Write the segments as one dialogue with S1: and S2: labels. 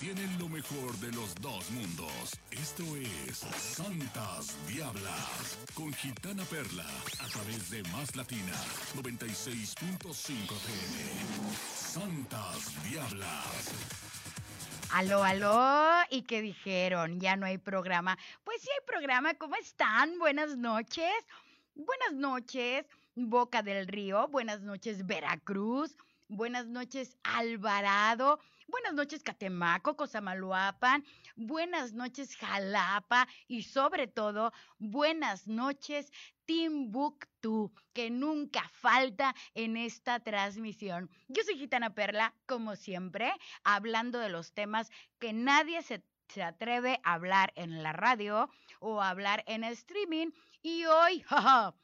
S1: tienen lo mejor de los dos mundos. Esto es Santas Diablas con Gitana Perla a través de Más Latina 96.5 FM. Santas Diablas.
S2: Aló, aló. ¿Y qué dijeron? Ya no hay programa. Pues sí hay programa. ¿Cómo están? Buenas noches. Buenas noches, Boca del Río. Buenas noches, Veracruz. Buenas noches, Alvarado. Buenas noches, Catemaco, Cosamaloapan. Buenas noches, Jalapa. Y sobre todo, buenas noches, Timbuktu, que nunca falta en esta transmisión. Yo soy Gitana Perla, como siempre, hablando de los temas que nadie se, se atreve a hablar en la radio o a hablar en streaming. Y hoy, jaja,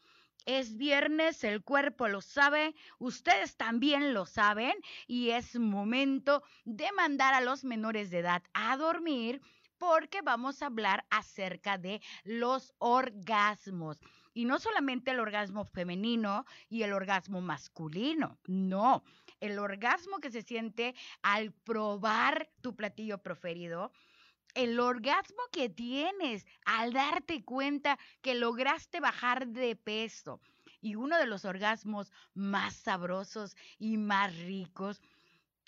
S2: es viernes, el cuerpo lo sabe, ustedes también lo saben y es momento de mandar a los menores de edad a dormir porque vamos a hablar acerca de los orgasmos. Y no solamente el orgasmo femenino y el orgasmo masculino, no, el orgasmo que se siente al probar tu platillo preferido, el orgasmo que tienes al darte cuenta que lograste bajar de peso. Y uno de los orgasmos más sabrosos y más ricos,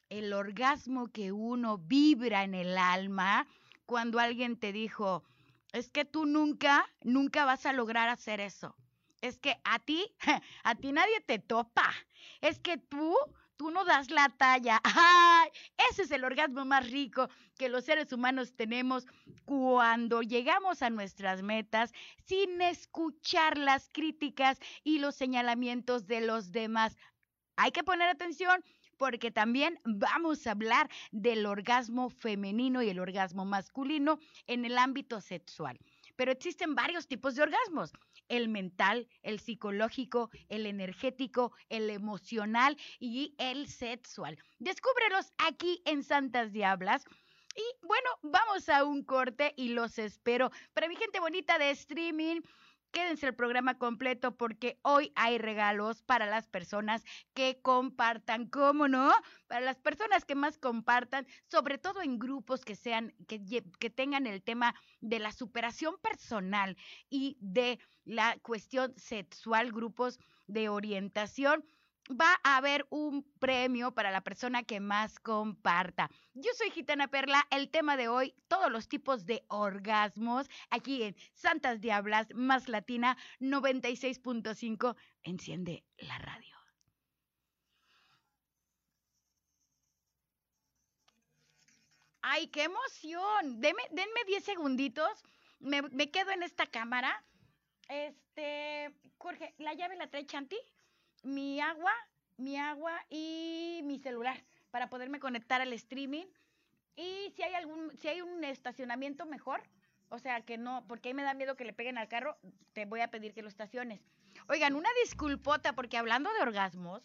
S2: el orgasmo que uno vibra en el alma cuando alguien te dijo, es que tú nunca, nunca vas a lograr hacer eso. Es que a ti, a ti nadie te topa. Es que tú tú no das la talla. ¡Ay! Ese es el orgasmo más rico que los seres humanos tenemos cuando llegamos a nuestras metas sin escuchar las críticas y los señalamientos de los demás. Hay que poner atención porque también vamos a hablar del orgasmo femenino y el orgasmo masculino en el ámbito sexual. Pero existen varios tipos de orgasmos el mental, el psicológico, el energético, el emocional y el sexual. Descúbrelos aquí en Santas Diablas. Y bueno, vamos a un corte y los espero. Para mi gente bonita de streaming, Quédense el programa completo porque hoy hay regalos para las personas que compartan, ¿cómo no? Para las personas que más compartan, sobre todo en grupos que sean, que, que tengan el tema de la superación personal y de la cuestión sexual, grupos de orientación va a haber un premio para la persona que más comparta. Yo soy Gitana Perla, el tema de hoy, todos los tipos de orgasmos, aquí en Santas Diablas, más Latina 96.5, enciende la radio. ¡Ay, qué emoción! denme 10 segunditos, me, quedo en esta cámara. Este, Jorge, ¿la llave la trae Chanti? Mi agua, mi agua y mi celular para poderme conectar al streaming. Y si hay algún, si hay un estacionamiento mejor, o sea que no, porque ahí me da miedo que le peguen al carro, te voy a pedir que lo estaciones. Oigan, una disculpota, porque hablando de orgasmos,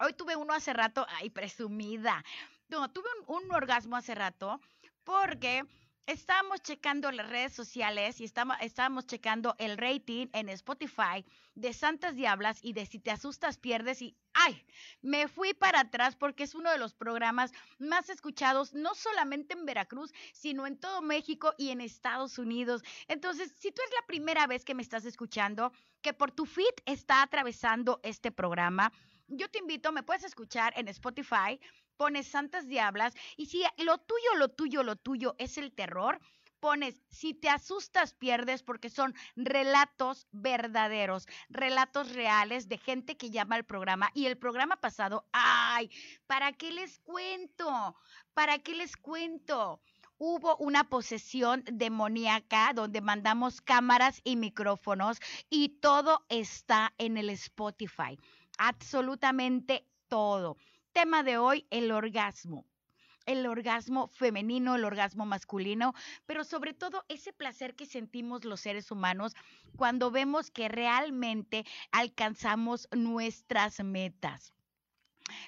S2: hoy tuve uno hace rato, ay, presumida. No, tuve un, un orgasmo hace rato, porque estábamos checando las redes sociales y estábamos, checando el rating en Spotify de Santas Diablas y de Si te asustas pierdes y ¡ay! Me fui para atrás porque es uno de los programas más escuchados no solamente en Veracruz, sino en todo México y en Estados Unidos. Entonces, si tú es la primera vez que me estás escuchando, que por tu feed está atravesando este programa, yo te invito, me puedes escuchar en Spotify, pones Santas Diablas y si lo tuyo, lo tuyo, lo tuyo es el terror, pones, si te asustas, pierdes, porque son relatos verdaderos, relatos reales de gente que llama al programa. Y el programa pasado, ay, ¿para qué les cuento? ¿Para qué les cuento? Hubo una posesión demoníaca donde mandamos cámaras y micrófonos y todo está en el Spotify. Absolutamente todo. Tema de hoy, el orgasmo el orgasmo femenino, el orgasmo masculino, pero sobre todo ese placer que sentimos los seres humanos cuando vemos que realmente alcanzamos nuestras metas.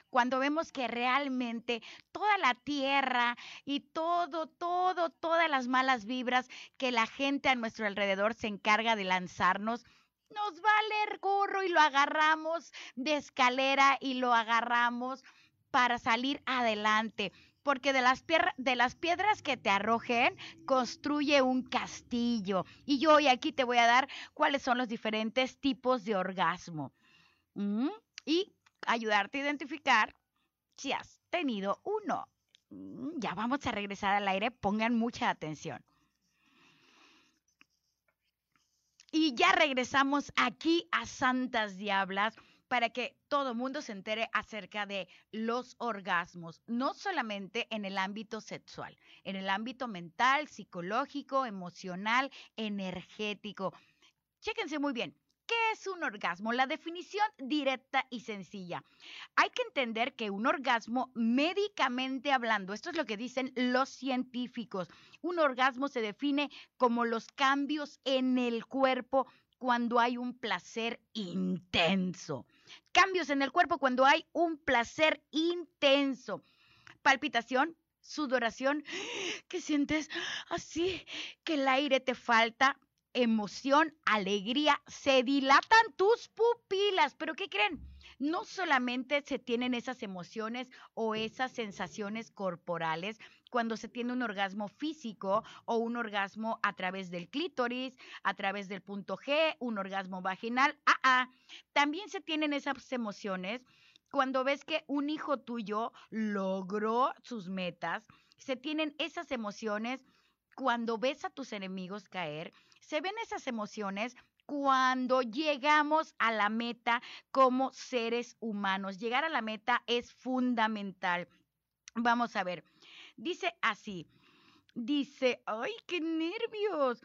S2: Cuando vemos que realmente toda la tierra y todo, todo, todas las malas vibras que la gente a nuestro alrededor se encarga de lanzarnos, nos vale el gorro y lo agarramos de escalera y lo agarramos para salir adelante porque de las, de las piedras que te arrojen, construye un castillo. Y yo hoy aquí te voy a dar cuáles son los diferentes tipos de orgasmo. Y ayudarte a identificar si has tenido uno. Mm, ya vamos a regresar al aire, pongan mucha atención. Y ya regresamos aquí a Santas Diablas para que todo mundo se entere acerca de los orgasmos, no solamente en el ámbito sexual, en el ámbito mental, psicológico, emocional, energético. Chéquense muy bien. ¿Qué es un orgasmo? La definición directa y sencilla. Hay que entender que un orgasmo, médicamente hablando, esto es lo que dicen los científicos, un orgasmo se define como los cambios en el cuerpo cuando hay un placer intenso. Cambios en el cuerpo cuando hay un placer intenso. Palpitación, sudoración, que sientes así, que el aire te falta, emoción, alegría, se dilatan tus pupilas. Pero ¿qué creen? No solamente se tienen esas emociones o esas sensaciones corporales cuando se tiene un orgasmo físico o un orgasmo a través del clítoris, a través del punto G, un orgasmo vaginal. Ah, ah. También se tienen esas emociones cuando ves que un hijo tuyo logró sus metas. Se tienen esas emociones cuando ves a tus enemigos caer se ven esas emociones cuando llegamos a la meta como seres humanos. Llegar a la meta es fundamental. Vamos a ver, dice así, dice, ay, qué nervios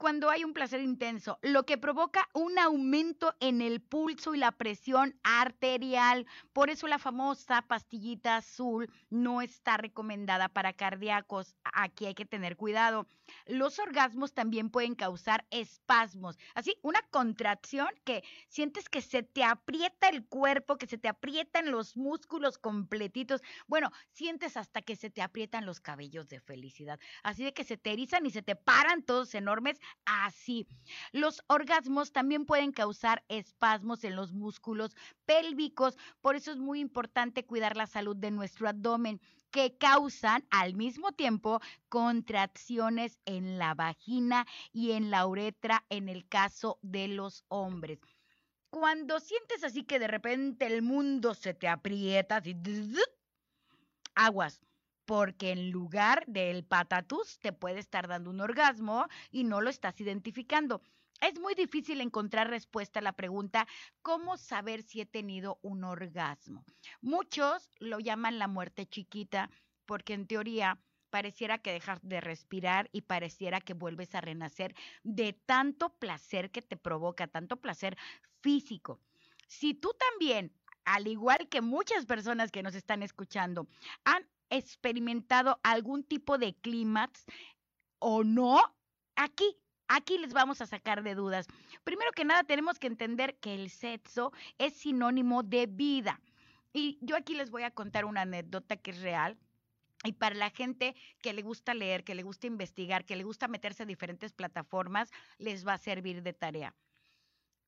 S2: cuando hay un placer intenso, lo que provoca un aumento en el pulso y la presión arterial. Por eso la famosa pastillita azul no está recomendada para cardíacos. Aquí hay que tener cuidado. Los orgasmos también pueden causar espasmos, así una contracción que sientes que se te aprieta el cuerpo, que se te aprietan los músculos completitos. Bueno, sientes hasta que se te aprietan los cabellos de felicidad. Así de que se te erizan y se te paran todos enormes así. Los orgasmos también pueden causar espasmos en los músculos pélvicos, por eso es muy importante cuidar la salud de nuestro abdomen que causan al mismo tiempo contracciones en la vagina y en la uretra en el caso de los hombres. Cuando sientes así que de repente el mundo se te aprieta, así, aguas, porque en lugar del patatús te puede estar dando un orgasmo y no lo estás identificando. Es muy difícil encontrar respuesta a la pregunta, ¿cómo saber si he tenido un orgasmo? Muchos lo llaman la muerte chiquita porque en teoría pareciera que dejas de respirar y pareciera que vuelves a renacer de tanto placer que te provoca, tanto placer físico. Si tú también, al igual que muchas personas que nos están escuchando, han experimentado algún tipo de clímax o no, aquí, aquí les vamos a sacar de dudas. Primero que nada, tenemos que entender que el sexo es sinónimo de vida. Y yo aquí les voy a contar una anécdota que es real. Y para la gente que le gusta leer, que le gusta investigar, que le gusta meterse a diferentes plataformas, les va a servir de tarea.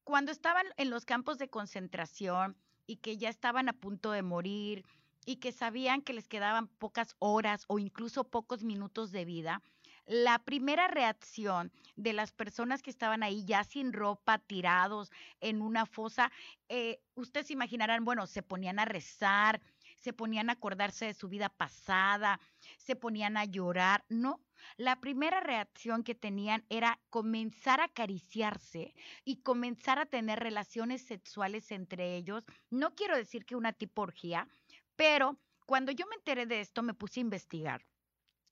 S2: Cuando estaban en los campos de concentración y que ya estaban a punto de morir, y que sabían que les quedaban pocas horas o incluso pocos minutos de vida, la primera reacción de las personas que estaban ahí ya sin ropa, tirados en una fosa, eh, ustedes imaginarán, bueno, se ponían a rezar, se ponían a acordarse de su vida pasada, se ponían a llorar, no. La primera reacción que tenían era comenzar a acariciarse y comenzar a tener relaciones sexuales entre ellos. No quiero decir que una tipología, pero cuando yo me enteré de esto, me puse a investigar.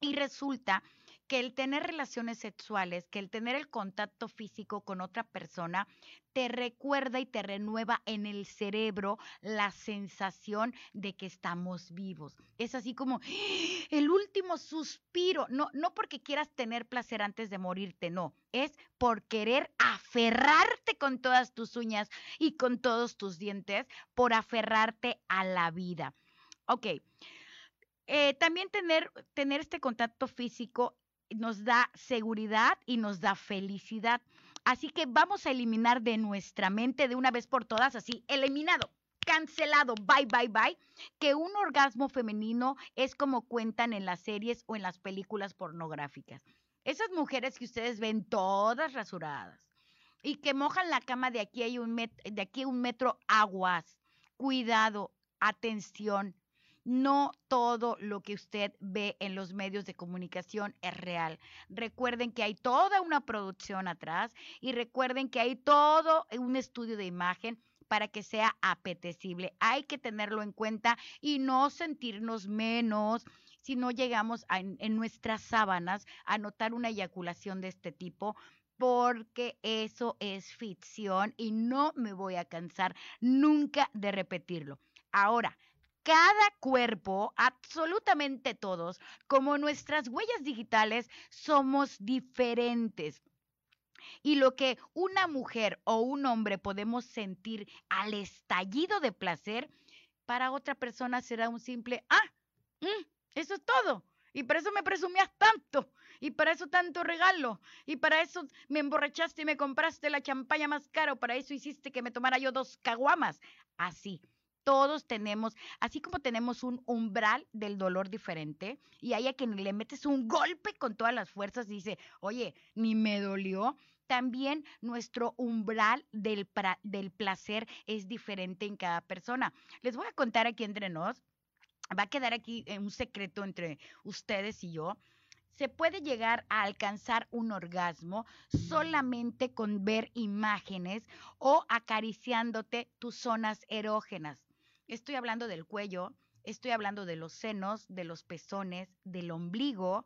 S2: Y resulta que el tener relaciones sexuales, que el tener el contacto físico con otra persona, te recuerda y te renueva en el cerebro la sensación de que estamos vivos. Es así como el último suspiro, no, no porque quieras tener placer antes de morirte, no, es por querer aferrarte con todas tus uñas y con todos tus dientes, por aferrarte a la vida. Ok. Eh, también tener, tener este contacto físico nos da seguridad y nos da felicidad. Así que vamos a eliminar de nuestra mente de una vez por todas, así, eliminado. cancelado, bye, bye, bye, que un orgasmo femenino es como cuentan en las series o en las películas pornográficas. Esas mujeres que ustedes ven todas rasuradas y que mojan la cama de aquí, hay un de aquí un metro aguas. Cuidado, atención. No todo lo que usted ve en los medios de comunicación es real. Recuerden que hay toda una producción atrás y recuerden que hay todo un estudio de imagen para que sea apetecible. Hay que tenerlo en cuenta y no sentirnos menos si no llegamos en nuestras sábanas a notar una eyaculación de este tipo porque eso es ficción y no me voy a cansar nunca de repetirlo. Ahora, cada cuerpo, absolutamente todos, como nuestras huellas digitales, somos diferentes. Y lo que una mujer o un hombre podemos sentir al estallido de placer, para otra persona será un simple, ah, mm, eso es todo. Y por eso me presumías tanto. Y para eso tanto regalo. Y para eso me emborrachaste y me compraste la champaña más cara. para eso hiciste que me tomara yo dos caguamas. Así. Todos tenemos, así como tenemos un umbral del dolor diferente, y hay a quien le metes un golpe con todas las fuerzas y dice, oye, ni me dolió, también nuestro umbral del, del, placer es diferente en cada persona. Les voy a contar aquí entre nos va a quedar aquí eh, un secreto entre ustedes y yo. Se puede llegar a alcanzar un orgasmo solamente con ver imágenes o acariciándote tus zonas erógenas. Estoy hablando del cuello, estoy hablando de los senos, de los pezones, del ombligo,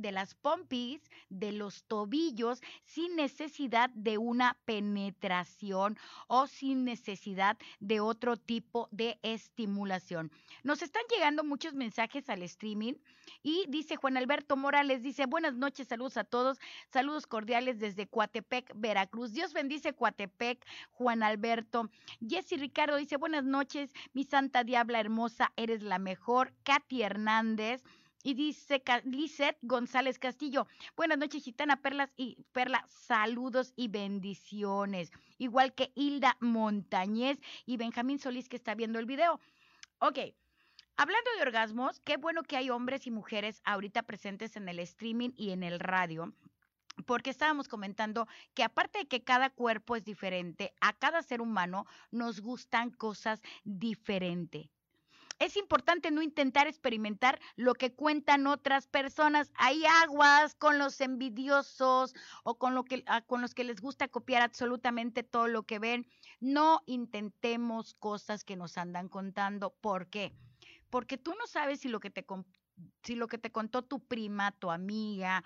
S2: de las pompis, de los tobillos, sin necesidad de una penetración o sin necesidad de otro tipo de estimulación. Nos están llegando muchos mensajes al streaming y dice Juan Alberto Morales, dice, buenas noches, saludos a todos, saludos cordiales desde Coatepec, Veracruz. Dios bendice Coatepec, Juan Alberto. Jessy Ricardo dice, buenas noches, mi santa diabla hermosa, eres la mejor. Katy Hernández. Y dice Lizeth González Castillo, buenas noches, Gitana Perlas y Perla, saludos y bendiciones. Igual que Hilda Montañez y Benjamín Solís que está viendo el video. Ok, hablando de orgasmos, qué bueno que hay hombres y mujeres ahorita presentes en el streaming y en el radio porque estábamos comentando que aparte de que cada cuerpo es diferente, a cada ser humano nos gustan cosas diferentes es importante no intentar experimentar lo que cuentan otras personas. Hay aguas con los envidiosos o con, lo que, ah, con los que les gusta copiar absolutamente todo lo que ven. No intentemos cosas que nos andan contando. ¿Por qué? Porque tú no sabes si lo que te, si lo que te contó tu prima, tu amiga,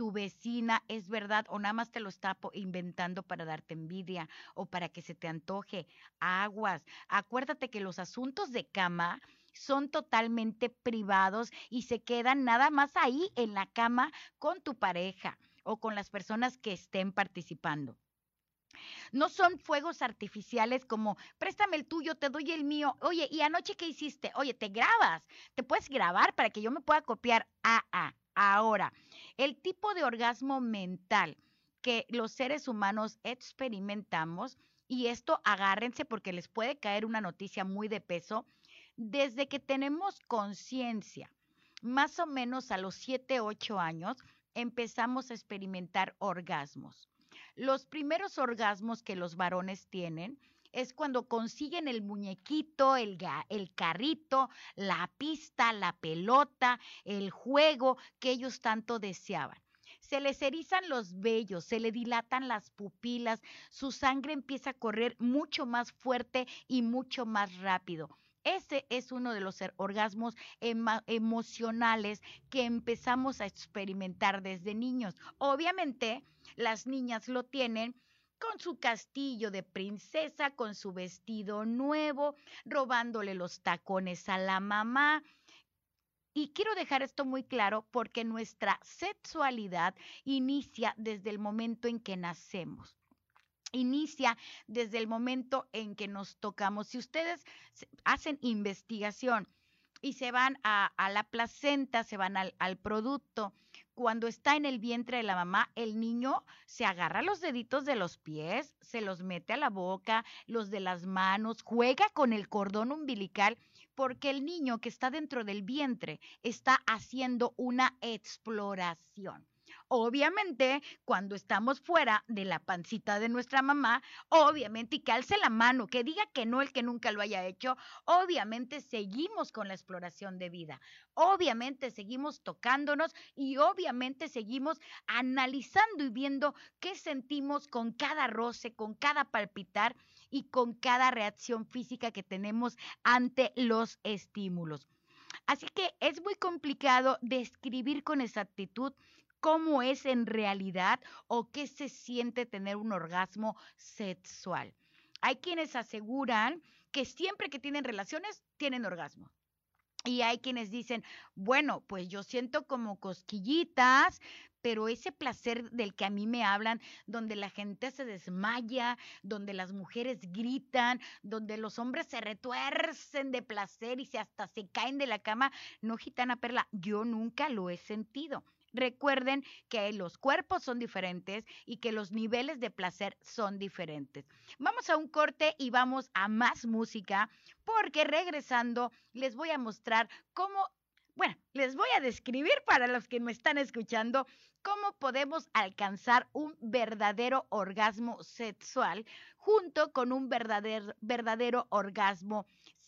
S2: tu vecina es verdad o nada más te lo está inventando para darte envidia o para que se te antoje. Aguas. Acuérdate que los asuntos de cama son totalmente privados y se quedan nada más ahí en la cama con tu pareja o con las personas que estén participando. No son fuegos artificiales como, préstame el tuyo, te doy el mío. Oye, ¿y anoche qué hiciste? Oye, te grabas, te puedes grabar para que yo me pueda copiar. Ah, ah, ahora, el tipo de orgasmo mental que los seres humanos experimentamos, y esto agárrense porque les puede caer una noticia muy de peso, desde que tenemos conciencia, más o menos a los 7, 8 años, empezamos a experimentar orgasmos. Los primeros orgasmos que los varones tienen es cuando consiguen el muñequito, el, el carrito, la pista, la pelota, el juego que ellos tanto deseaban se les erizan los vellos, se le dilatan las pupilas, su sangre empieza a correr mucho más fuerte y mucho más rápido. Ese es uno de los orgasmos emocionales que empezamos a experimentar desde niños. Obviamente, las niñas lo tienen con su castillo de princesa, con su vestido nuevo, robándole los tacones a la mamá. Y quiero dejar esto muy claro porque nuestra sexualidad inicia desde el momento en que nacemos inicia desde el momento en que nos tocamos. Si ustedes hacen investigación y se van a, la placenta, se van al, producto, cuando está en el vientre de la mamá, el niño se agarra los deditos de los pies, se los mete a la boca, los de las manos, juega con el cordón umbilical, porque el niño que está dentro del vientre está haciendo una exploración. Obviamente, cuando estamos fuera de la pancita de nuestra mamá, obviamente, y que alce la mano, que diga que no el que nunca lo haya hecho, obviamente seguimos con la exploración de vida. Obviamente seguimos tocándonos y obviamente seguimos analizando y viendo qué sentimos con cada roce, con cada palpitar y con cada reacción física que tenemos ante los estímulos. Así que es muy complicado describir con exactitud cómo es en realidad o qué se siente tener un orgasmo sexual. Hay quienes aseguran que siempre que tienen relaciones tienen orgasmo. Y hay quienes dicen, bueno, pues yo siento como cosquillitas, pero ese placer del que a mí me hablan, donde la gente se desmaya, donde las mujeres gritan, donde los hombres se retuercen de placer y se hasta se caen de la cama, no gitana perla, yo nunca lo he sentido. Recuerden que los cuerpos son diferentes y que los niveles de placer son diferentes. Vamos a un corte y vamos a más música porque regresando les voy a mostrar cómo, bueno, les voy a describir para los que me están escuchando cómo podemos alcanzar un verdadero orgasmo sexual junto con un verdadero, verdadero orgasmo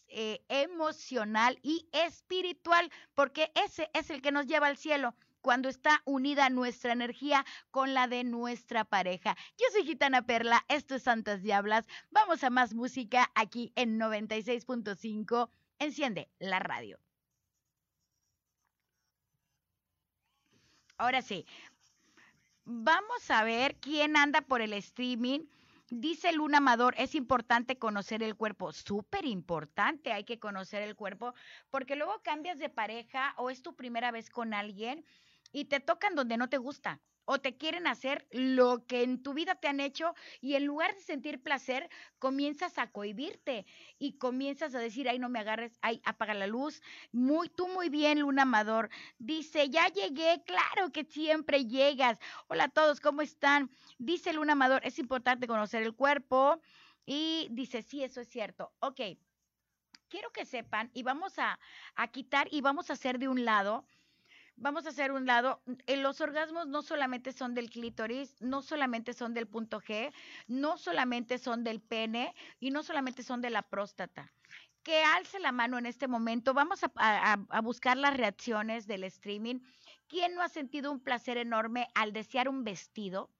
S2: eh, emocional y espiritual, porque ese es el que nos lleva al cielo cuando está unida nuestra energía con la de nuestra pareja. Yo soy Gitana Perla, esto es Santas Diablas. Vamos a más música aquí en 96.5. Enciende la radio. Ahora sí, vamos a ver quién anda por el streaming. Dice Luna Amador, es importante conocer el cuerpo, súper importante, hay que conocer el cuerpo, porque luego cambias de pareja o es tu primera vez con alguien y te tocan donde no te gusta o te quieren hacer lo que en tu vida te han hecho y en lugar de sentir placer, comienzas a cohibirte y comienzas a decir, ay, no me agarres, ay, apaga la luz. Muy, tú muy bien, Luna Amador. Dice, ya llegué, claro que siempre llegas. Hola a todos, ¿cómo están? Dice Luna Amador, es importante conocer el cuerpo y dice, sí, eso es cierto. Ok, quiero que sepan y vamos a, a quitar y vamos a hacer de un lado vamos a hacer un lado, eh, los orgasmos no solamente son del clítoris, no solamente son del punto G, no solamente son del pene y no solamente son de la próstata. Que alce la mano en este momento, vamos a, buscar las reacciones del streaming. ¿Quién no ha sentido un placer enorme al desear un vestido?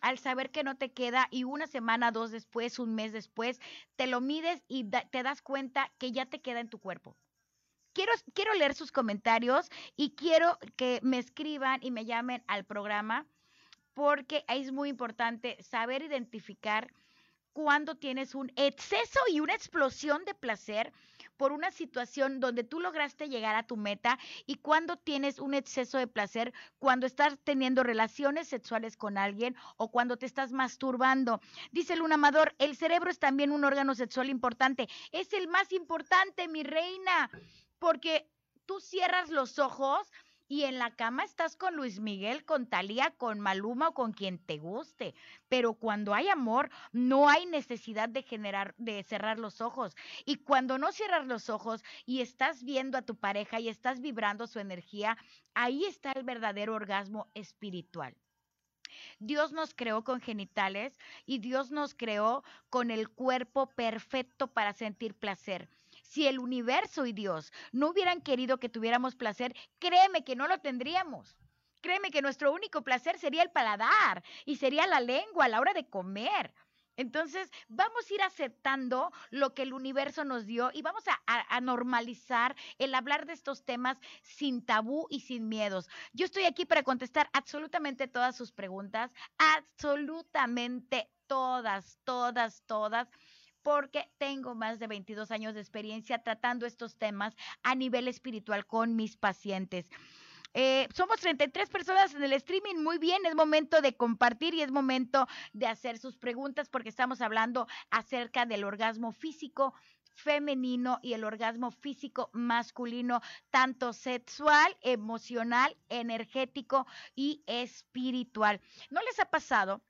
S2: al saber que no te queda y una semana, dos después, un mes después, te lo mides y te das cuenta que ya te queda en tu cuerpo quiero, leer sus comentarios y quiero que me escriban y me llamen al programa porque es muy importante saber identificar cuando tienes un exceso y una explosión de placer por una situación donde tú lograste llegar a tu meta y cuando tienes un exceso de placer cuando estás teniendo relaciones sexuales con alguien o cuando te estás masturbando. Dice Luna Amador, el cerebro es también un órgano sexual importante. Es el más importante, mi reina porque tú cierras los ojos y en la cama estás con Luis Miguel, con Talía, con Maluma o con quien te guste. Pero cuando hay amor, no hay necesidad de generar, de cerrar los ojos. Y cuando no cierras los ojos y estás viendo a tu pareja y estás vibrando su energía, ahí está el verdadero orgasmo espiritual. Dios nos creó con genitales y Dios nos creó con el cuerpo perfecto para sentir placer si el universo y Dios no hubieran querido que tuviéramos placer, créeme que no lo tendríamos. Créeme que nuestro único placer sería el paladar y sería la lengua a la hora de comer. Entonces, vamos a ir aceptando lo que el universo nos dio y vamos a, normalizar el hablar de estos temas sin tabú y sin miedos. Yo estoy aquí para contestar absolutamente todas sus preguntas, absolutamente todas, todas, todas porque tengo más de 22 años de experiencia tratando estos temas a nivel espiritual con mis pacientes. Eh, somos 33 personas en el streaming. Muy bien, es momento de compartir y es momento de hacer sus preguntas porque estamos hablando acerca del orgasmo físico, femenino y el orgasmo físico masculino, tanto sexual, emocional, energético y espiritual. ¿No les ha pasado?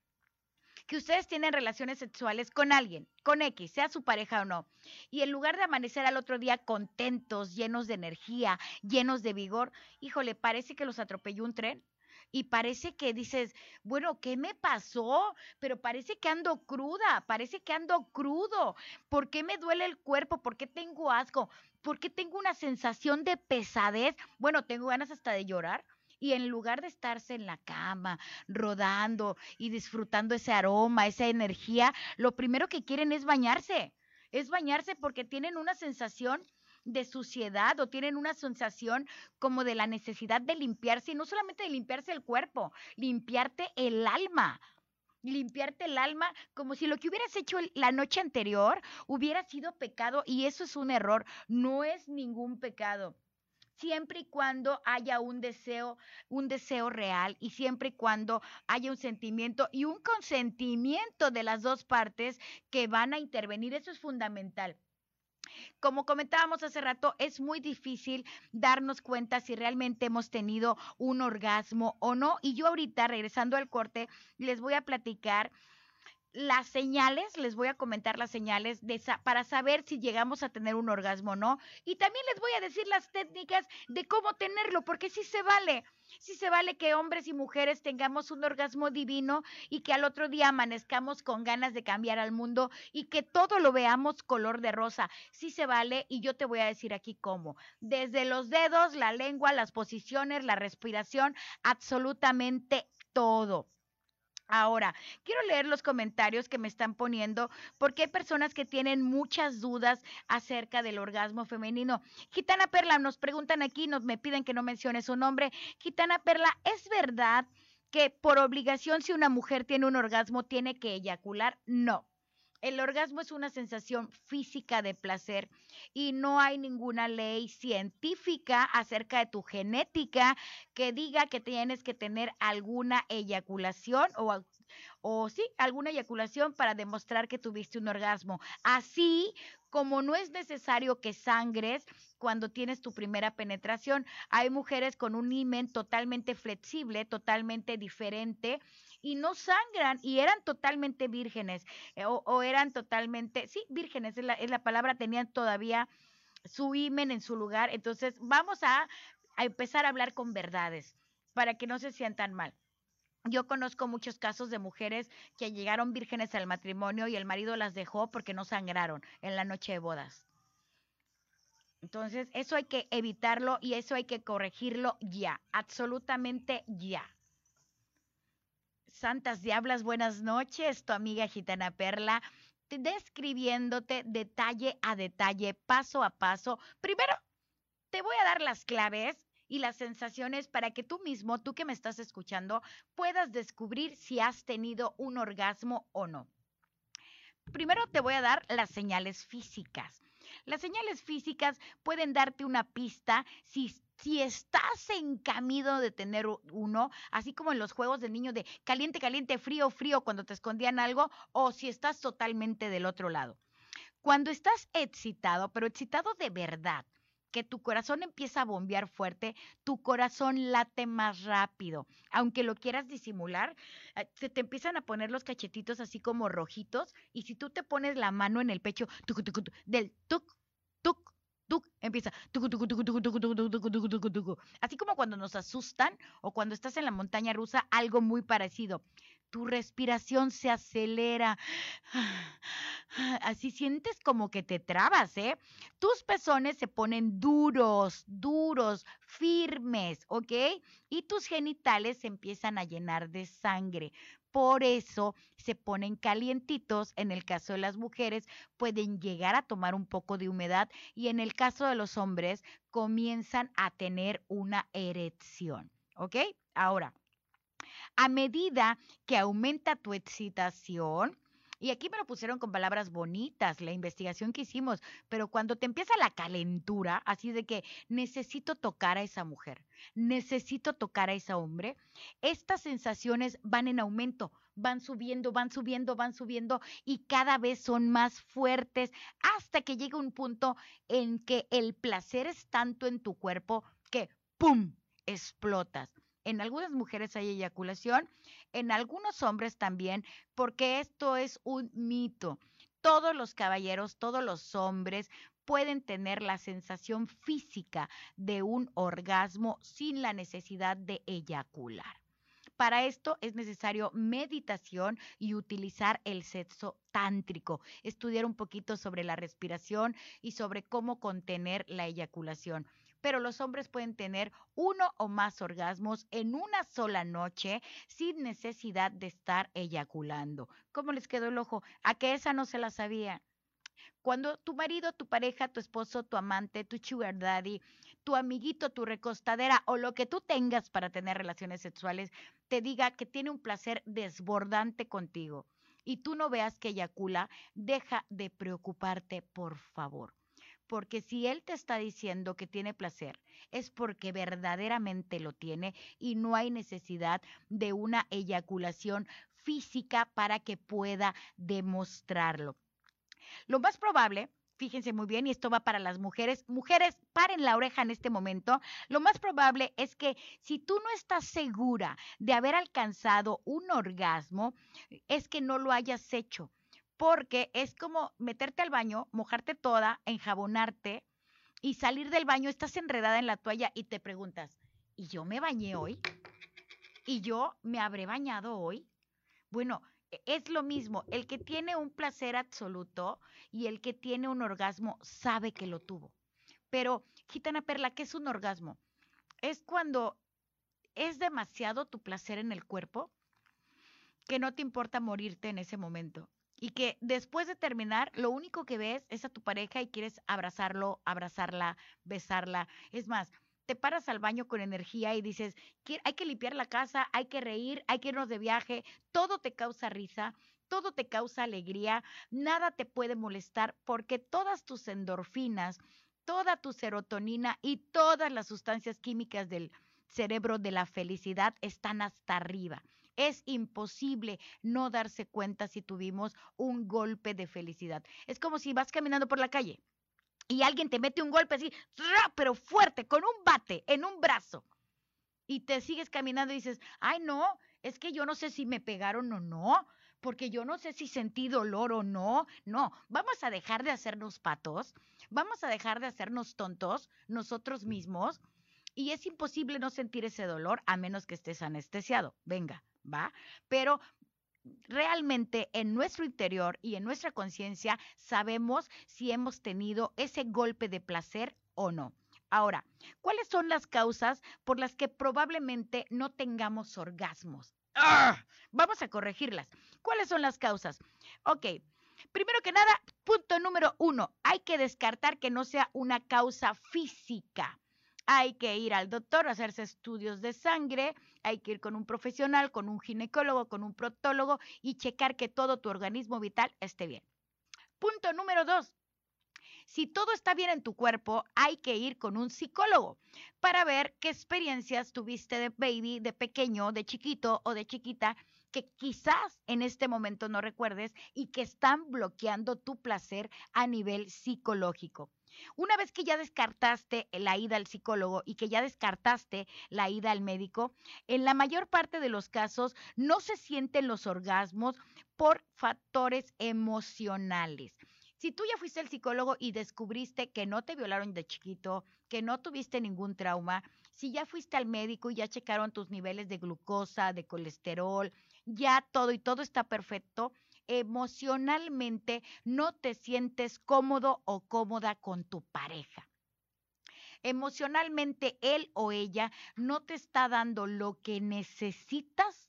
S2: Que ustedes tienen relaciones sexuales con alguien, con X, sea su pareja o no, y en lugar de amanecer al otro día contentos, llenos de energía, llenos de vigor, híjole, parece que los atropelló un tren y parece que dices, bueno, ¿qué me pasó? Pero parece que ando cruda, parece que ando crudo. ¿Por qué me duele el cuerpo? ¿Por qué tengo asco? ¿Por qué tengo una sensación de pesadez? Bueno, tengo ganas hasta de llorar. Y en lugar de estarse en la cama, rodando y disfrutando ese aroma, esa energía, lo primero que quieren es bañarse. Es bañarse porque tienen una sensación de suciedad o tienen una sensación como de la necesidad de limpiarse y no solamente de limpiarse el cuerpo, limpiarte el alma limpiarte el alma como si lo que hubieras hecho la noche anterior hubiera sido pecado y eso es un error, no es ningún pecado siempre y cuando haya un deseo, un deseo real y siempre y cuando haya un sentimiento y un consentimiento de las dos partes que van a intervenir. Eso es fundamental. Como comentábamos hace rato, es muy difícil darnos cuenta si realmente hemos tenido un orgasmo o no. Y yo ahorita, regresando al corte, les voy a platicar las señales, les voy a comentar las señales de para saber si llegamos a tener un orgasmo o no. Y también les voy a decir las técnicas de cómo tenerlo, porque sí se vale. Sí se vale que hombres y mujeres tengamos un orgasmo divino y que al otro día amanezcamos con ganas de cambiar al mundo y que todo lo veamos color de rosa. Sí se vale y yo te voy a decir aquí cómo. Desde los dedos, la lengua, las posiciones, la respiración, absolutamente todo. Ahora, quiero leer los comentarios que me están poniendo porque hay personas que tienen muchas dudas acerca del orgasmo femenino. Gitana Perla, nos preguntan aquí, nos me piden que no mencione su nombre. Gitana Perla, ¿es verdad que por obligación si una mujer tiene un orgasmo tiene que eyacular? No. El orgasmo es una sensación física de placer y no hay ninguna ley científica acerca de tu genética que diga que tienes que tener alguna eyaculación o, o sí, alguna eyaculación para demostrar que tuviste un orgasmo. Así como no es necesario que sangres cuando tienes tu primera penetración, hay mujeres con un imen totalmente flexible, totalmente diferente y no sangran y eran totalmente vírgenes eh, o, eran totalmente, sí, vírgenes es la, es la palabra, tenían todavía su imen en su lugar. Entonces vamos a, a empezar a hablar con verdades para que no se sientan mal. Yo conozco muchos casos de mujeres que llegaron vírgenes al matrimonio y el marido las dejó porque no sangraron en la noche de bodas. Entonces, eso hay que evitarlo y eso hay que corregirlo ya, absolutamente ya. Santas Diablas, buenas noches, tu amiga Gitana Perla, describiéndote detalle a detalle, paso a paso. Primero, te voy a dar las claves y las sensaciones para que tú mismo, tú que me estás escuchando, puedas descubrir si has tenido un orgasmo o no. Primero te voy a dar las señales físicas. Las señales físicas pueden darte una pista si, si estás en camino de tener uno, así como en los juegos de niño de caliente, caliente, frío, frío, cuando te escondían algo, o si estás totalmente del otro lado. Cuando estás excitado, pero excitado de verdad, que tu corazón empieza a bombear fuerte, tu corazón late más rápido. Aunque lo quieras disimular, eh, se te empiezan a poner los cachetitos así como rojitos y si tú te pones la mano en el pecho del tuc, tuc, tuc, empieza así como cuando nos asustan o cuando estás en la montaña rusa, algo muy parecido. Tu respiración se acelera. Así sientes como que te trabas, ¿eh? Tus pezones se ponen duros, duros, firmes, ¿ok? Y tus genitales se empiezan a llenar de sangre. Por eso se ponen calientitos. En el caso de las mujeres pueden llegar a tomar un poco de humedad y en el caso de los hombres comienzan a tener una erección. ¿Ok? Ahora, a medida que aumenta tu excitación, Y aquí me lo pusieron con palabras bonitas, la investigación que hicimos, pero cuando te empieza la calentura, así de que necesito tocar a esa mujer, necesito tocar a ese hombre, estas sensaciones van en aumento, van subiendo, van subiendo, van subiendo y cada vez son más fuertes hasta que llega un punto en que el placer es tanto en tu cuerpo que ¡pum! explotas. En algunas mujeres hay eyaculación, en algunos hombres también, porque esto es un mito. Todos los caballeros, todos los hombres pueden tener la sensación física de un orgasmo sin la necesidad de eyacular. Para esto es necesario meditación y utilizar el sexo tántrico, estudiar un poquito sobre la respiración y sobre cómo contener la eyaculación pero los hombres pueden tener uno o más orgasmos en una sola noche sin necesidad de estar eyaculando. ¿Cómo les quedó el ojo? A que esa no se la sabía. Cuando tu marido, tu pareja, tu esposo, tu amante, tu sugar daddy, tu amiguito, tu recostadera o lo que tú tengas para tener relaciones sexuales te diga que tiene un placer desbordante contigo y tú no veas que eyacula, deja de preocuparte, por favor porque si él te está diciendo que tiene placer, es porque verdaderamente lo tiene y no hay necesidad de una eyaculación física para que pueda demostrarlo. Lo más probable fíjense muy bien, y esto va para las mujeres, mujeres, paren la oreja en este momento, lo más probable es que si tú no estás segura de haber alcanzado un orgasmo, es que no lo hayas hecho porque es como meterte al baño, mojarte toda, enjabonarte y salir del baño, estás enredada en la toalla y te preguntas, ¿y yo me bañé hoy? ¿Y yo me habré bañado hoy? Bueno, e, es lo mismo, el que tiene un placer absoluto y el que tiene un orgasmo sabe que lo tuvo. Pero, Gitana Perla, ¿qué es un orgasmo? Es cuando es demasiado tu placer en el cuerpo que no te importa morirte en ese momento y que después de terminar, lo único que ves es a tu pareja y quieres abrazarlo, abrazarla, besarla. Es más, te paras al baño con energía y dices, hay que limpiar la casa, hay que reír, hay que irnos de viaje, todo te causa risa, todo te causa alegría, nada te puede molestar porque todas tus endorfinas, toda tu serotonina y todas las sustancias químicas del cerebro de la felicidad están hasta arriba. Es imposible no darse cuenta si tuvimos un golpe de felicidad. Es como si vas caminando por la calle y alguien te mete un golpe así, pero fuerte, con un bate en un brazo. Y te sigues caminando y dices, ay no, es que yo no sé si me pegaron o no, porque yo no sé si sentí dolor o no. No, vamos a dejar de hacernos patos, vamos a dejar de hacernos tontos nosotros mismos. Y es imposible no sentir ese dolor a menos que estés anestesiado. Venga, ¿va? Pero realmente en nuestro interior y en nuestra conciencia sabemos si hemos tenido ese golpe de placer o no. Ahora, ¿cuáles son las causas por las que probablemente no tengamos orgasmos? ¡Ah! Vamos a corregirlas. ¿Cuáles son las causas? Ok, primero que nada, punto número uno, hay que descartar que no sea una causa física hay que ir al doctor a hacerse estudios de sangre, hay que ir con un profesional, con un ginecólogo, con un protólogo y checar que todo tu organismo vital esté bien. Punto número dos. Si todo está bien en tu cuerpo, hay que ir con un psicólogo para ver qué experiencias tuviste de baby, de pequeño, de chiquito o de chiquita que quizás en este momento no recuerdes y que están bloqueando tu placer a nivel psicológico. Una vez que ya descartaste la ida al psicólogo y que ya descartaste la ida al médico, en la mayor parte de los casos no se sienten los orgasmos por factores emocionales. Si tú ya fuiste al psicólogo y descubriste que no te violaron de chiquito, que no tuviste ningún trauma, si ya fuiste al médico y ya checaron tus niveles de glucosa, de colesterol, ya todo y todo está perfecto, emocionalmente no te sientes cómodo o cómoda con tu pareja. Emocionalmente él o ella no te está dando lo que necesitas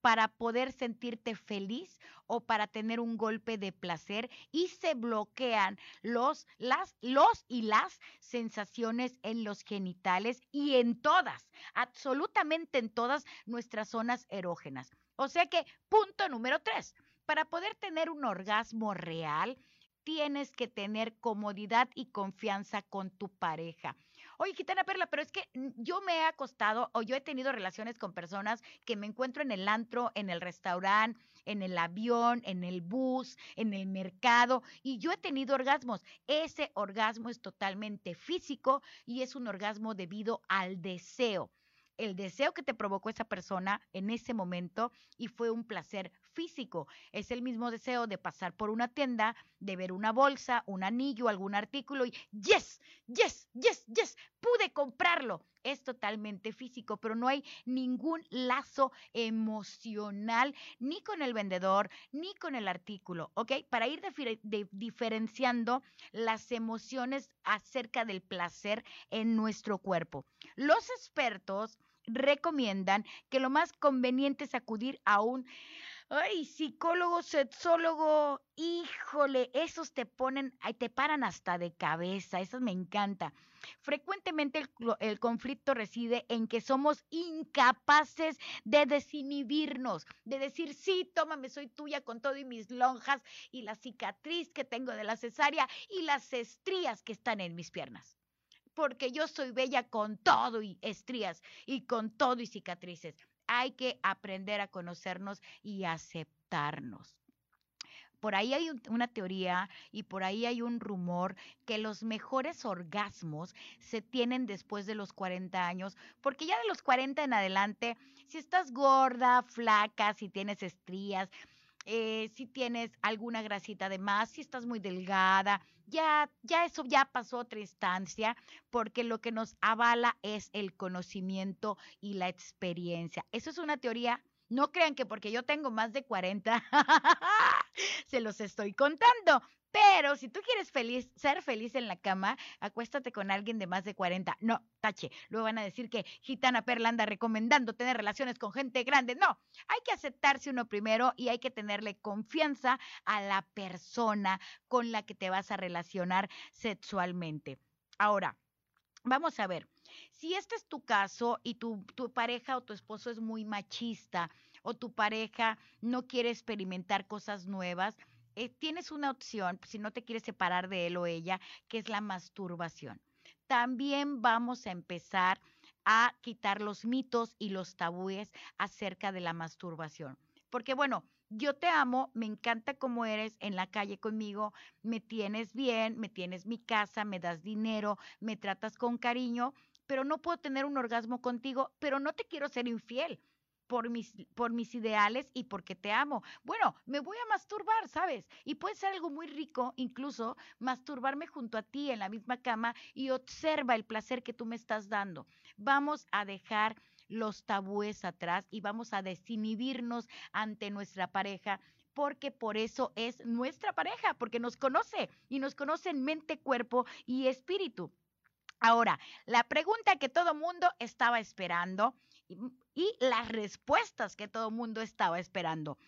S2: para poder sentirte feliz o para tener un golpe de placer y se bloquean los, las, los y las sensaciones en los genitales y en todas, absolutamente en todas nuestras zonas erógenas. O sea que, punto número tres, para poder tener un orgasmo real, tienes que tener comodidad y confianza con tu pareja. Oye, Gitana Perla, pero es que yo me he acostado o yo he tenido relaciones con personas que me encuentro en el antro, en el restaurante, en el avión, en el bus, en el mercado, y yo he tenido orgasmos. Ese orgasmo es totalmente físico y es un orgasmo debido al deseo el deseo que te provocó esa persona en ese momento y fue un placer físico. Es el mismo deseo de pasar por una tienda, de ver una bolsa, un anillo, algún artículo y yes, yes, yes, yes, pude comprarlo. Es totalmente físico, pero no hay ningún lazo emocional ni con el vendedor ni con el artículo, ¿ok? Para ir diferenciando las emociones acerca del placer en nuestro cuerpo. Los expertos recomiendan que lo más conveniente es acudir a un Ay, psicólogo, sexólogo, híjole, esos te ponen, te paran hasta de cabeza, esos me encanta. Frecuentemente el, el, conflicto reside en que somos incapaces de desinhibirnos, de decir, sí, tómame, soy tuya con todo y mis lonjas y la cicatriz que tengo de la cesárea y las estrías que están en mis piernas porque yo soy bella con todo y estrías y con todo y cicatrices. Hay que aprender a conocernos y aceptarnos. Por ahí hay una teoría y por ahí hay un rumor que los mejores orgasmos se tienen después de los 40 años, porque ya de los 40 en adelante, si estás gorda, flaca, si tienes estrías, eh, si tienes alguna grasita de más, si estás muy delgada, ya, ya eso ya pasó otra instancia, porque lo que nos avala es el conocimiento y la experiencia. Eso es una teoría. No crean que porque yo tengo más de 40, se los estoy contando. Pero si tú quieres ser feliz en la cama, acuéstate con alguien de más de 40. No, tache. Luego van a decir que Gitana Perla anda recomendando tener relaciones con gente grande. No, hay que aceptarse uno primero y hay que tenerle confianza a la persona con la que te vas a relacionar sexualmente. Ahora, Vamos a ver, si este es tu caso y tu, pareja o tu esposo es muy machista o tu pareja no quiere experimentar cosas nuevas, eh, tienes una opción, si no te quieres separar de él o ella, que es la masturbación. También vamos a empezar a quitar los mitos y los tabúes acerca de la masturbación. Porque bueno, yo te amo, me encanta cómo eres en la calle conmigo, me tienes bien, me tienes mi casa, me das dinero, me tratas con cariño, pero no puedo tener un orgasmo contigo, pero no te quiero ser infiel por mis, por mis ideales y porque te amo. Bueno, me voy a masturbar, ¿sabes? Y puede ser algo muy rico, incluso masturbarme junto a ti en la misma cama y observa el placer que tú me estás dando. Vamos a dejar los tabúes atrás y vamos a desinhibirnos ante nuestra pareja porque por eso es nuestra pareja, porque nos conoce y nos conoce en mente, cuerpo y espíritu. Ahora, la pregunta que todo mundo estaba esperando y, las respuestas que todo el mundo estaba esperando.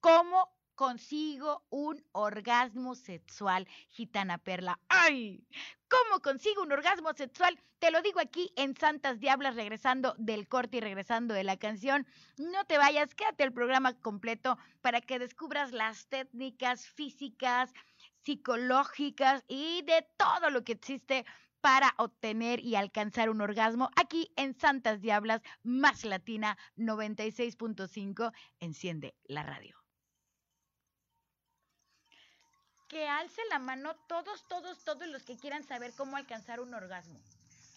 S2: ¿Cómo consigo un orgasmo sexual, gitana perla? ¡Ay! ¿Cómo consigo un orgasmo sexual? Te lo digo aquí en Santas Diablas, regresando del corte y regresando de la canción. No te vayas, quédate el programa completo para que descubras las técnicas físicas, psicológicas y de todo lo que existe para obtener y alcanzar un orgasmo aquí en Santas Diablas, más Latina 96.5. Enciende la radio. Que alce la mano todos, todos, todos los que quieran saber cómo alcanzar un orgasmo.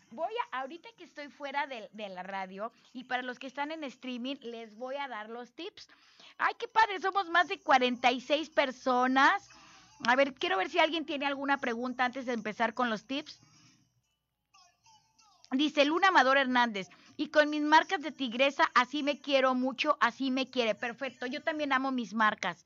S2: Voy a, ahorita que estoy fuera de, de la radio y para los que están en streaming, les voy a dar los tips. Ay, qué padre, somos más de 46 personas. A ver, quiero ver si alguien tiene alguna pregunta antes de empezar con los tips. Dice Luna Amador Hernández, y con mis marcas de tigresa, así me quiero mucho, así me quiere. Perfecto, yo también amo mis marcas.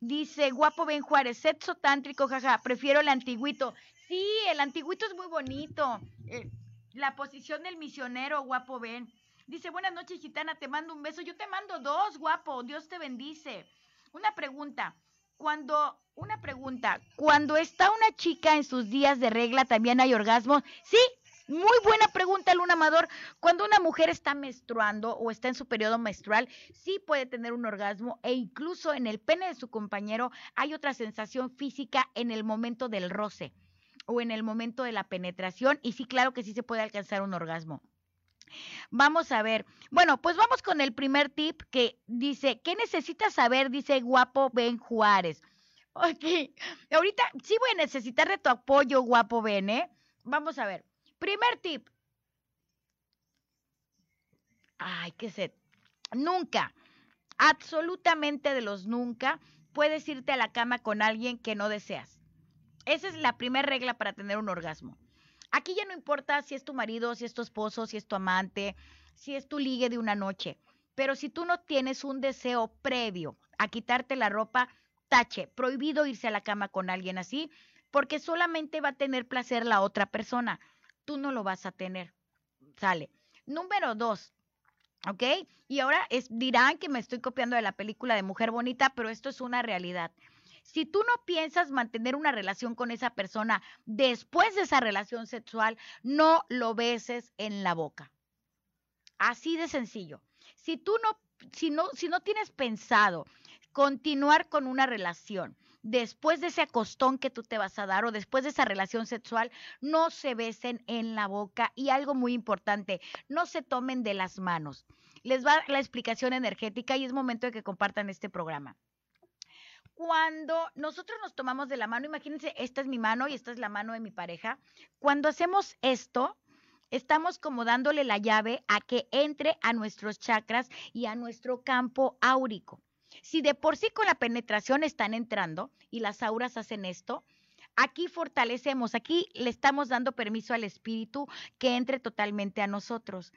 S2: Dice Guapo Ben Juárez, sexo tántrico, jaja, prefiero el antiguito. Sí, el antiguito es muy bonito. Eh, la posición del misionero, Guapo Ben. Dice, buenas noches, gitana, te mando un beso. Yo te mando dos, guapo, Dios te bendice. Una pregunta, cuando, una pregunta, cuando está una chica en sus días de regla, ¿también hay orgasmo? Sí, Muy buena pregunta, Luna Amador. Cuando una mujer está menstruando o está en su periodo menstrual, sí puede tener un orgasmo e incluso en el pene de su compañero hay otra sensación física en el momento del roce o en el momento de la penetración y sí, claro que sí se puede alcanzar un orgasmo. Vamos a ver. Bueno, pues vamos con el primer tip que dice, ¿qué necesitas saber? Dice guapo Ben Juárez. Ok, ahorita sí voy a necesitar de tu apoyo, guapo Ben, ¿eh? Vamos a ver. Primer tip. Ay, qué sed. Nunca, absolutamente de los nunca, puedes irte a la cama con alguien que no deseas. Esa es la primera regla para tener un orgasmo. Aquí ya no importa si es tu marido, si es tu esposo, si es tu amante, si es tu ligue de una noche. Pero si tú no tienes un deseo previo a quitarte la ropa, tache, prohibido irse a la cama con alguien así, porque solamente va a tener placer la otra persona. Tú no lo vas a tener. Sale. Número dos, ¿ok? Y ahora dirán que me estoy copiando de la película de Mujer Bonita, pero esto es una realidad. Si tú no piensas mantener una relación con esa persona después de esa relación sexual, no lo beses en la boca. Así de sencillo. Si tú no, si no, si no tienes pensado continuar con una relación después de ese acostón que tú te vas a dar o después de esa relación sexual, no se besen en la boca y algo muy importante, no se tomen de las manos. Les va la explicación energética y es momento de que compartan este programa cuando nosotros nos tomamos de la mano, imagínense, esta es mi mano y esta es la mano de mi pareja, cuando hacemos esto, estamos como dándole la llave a que entre a nuestros chakras y a nuestro campo áurico. Si de por sí con la penetración están entrando y las auras hacen esto, aquí fortalecemos, aquí le estamos dando permiso al espíritu que entre totalmente a nosotros.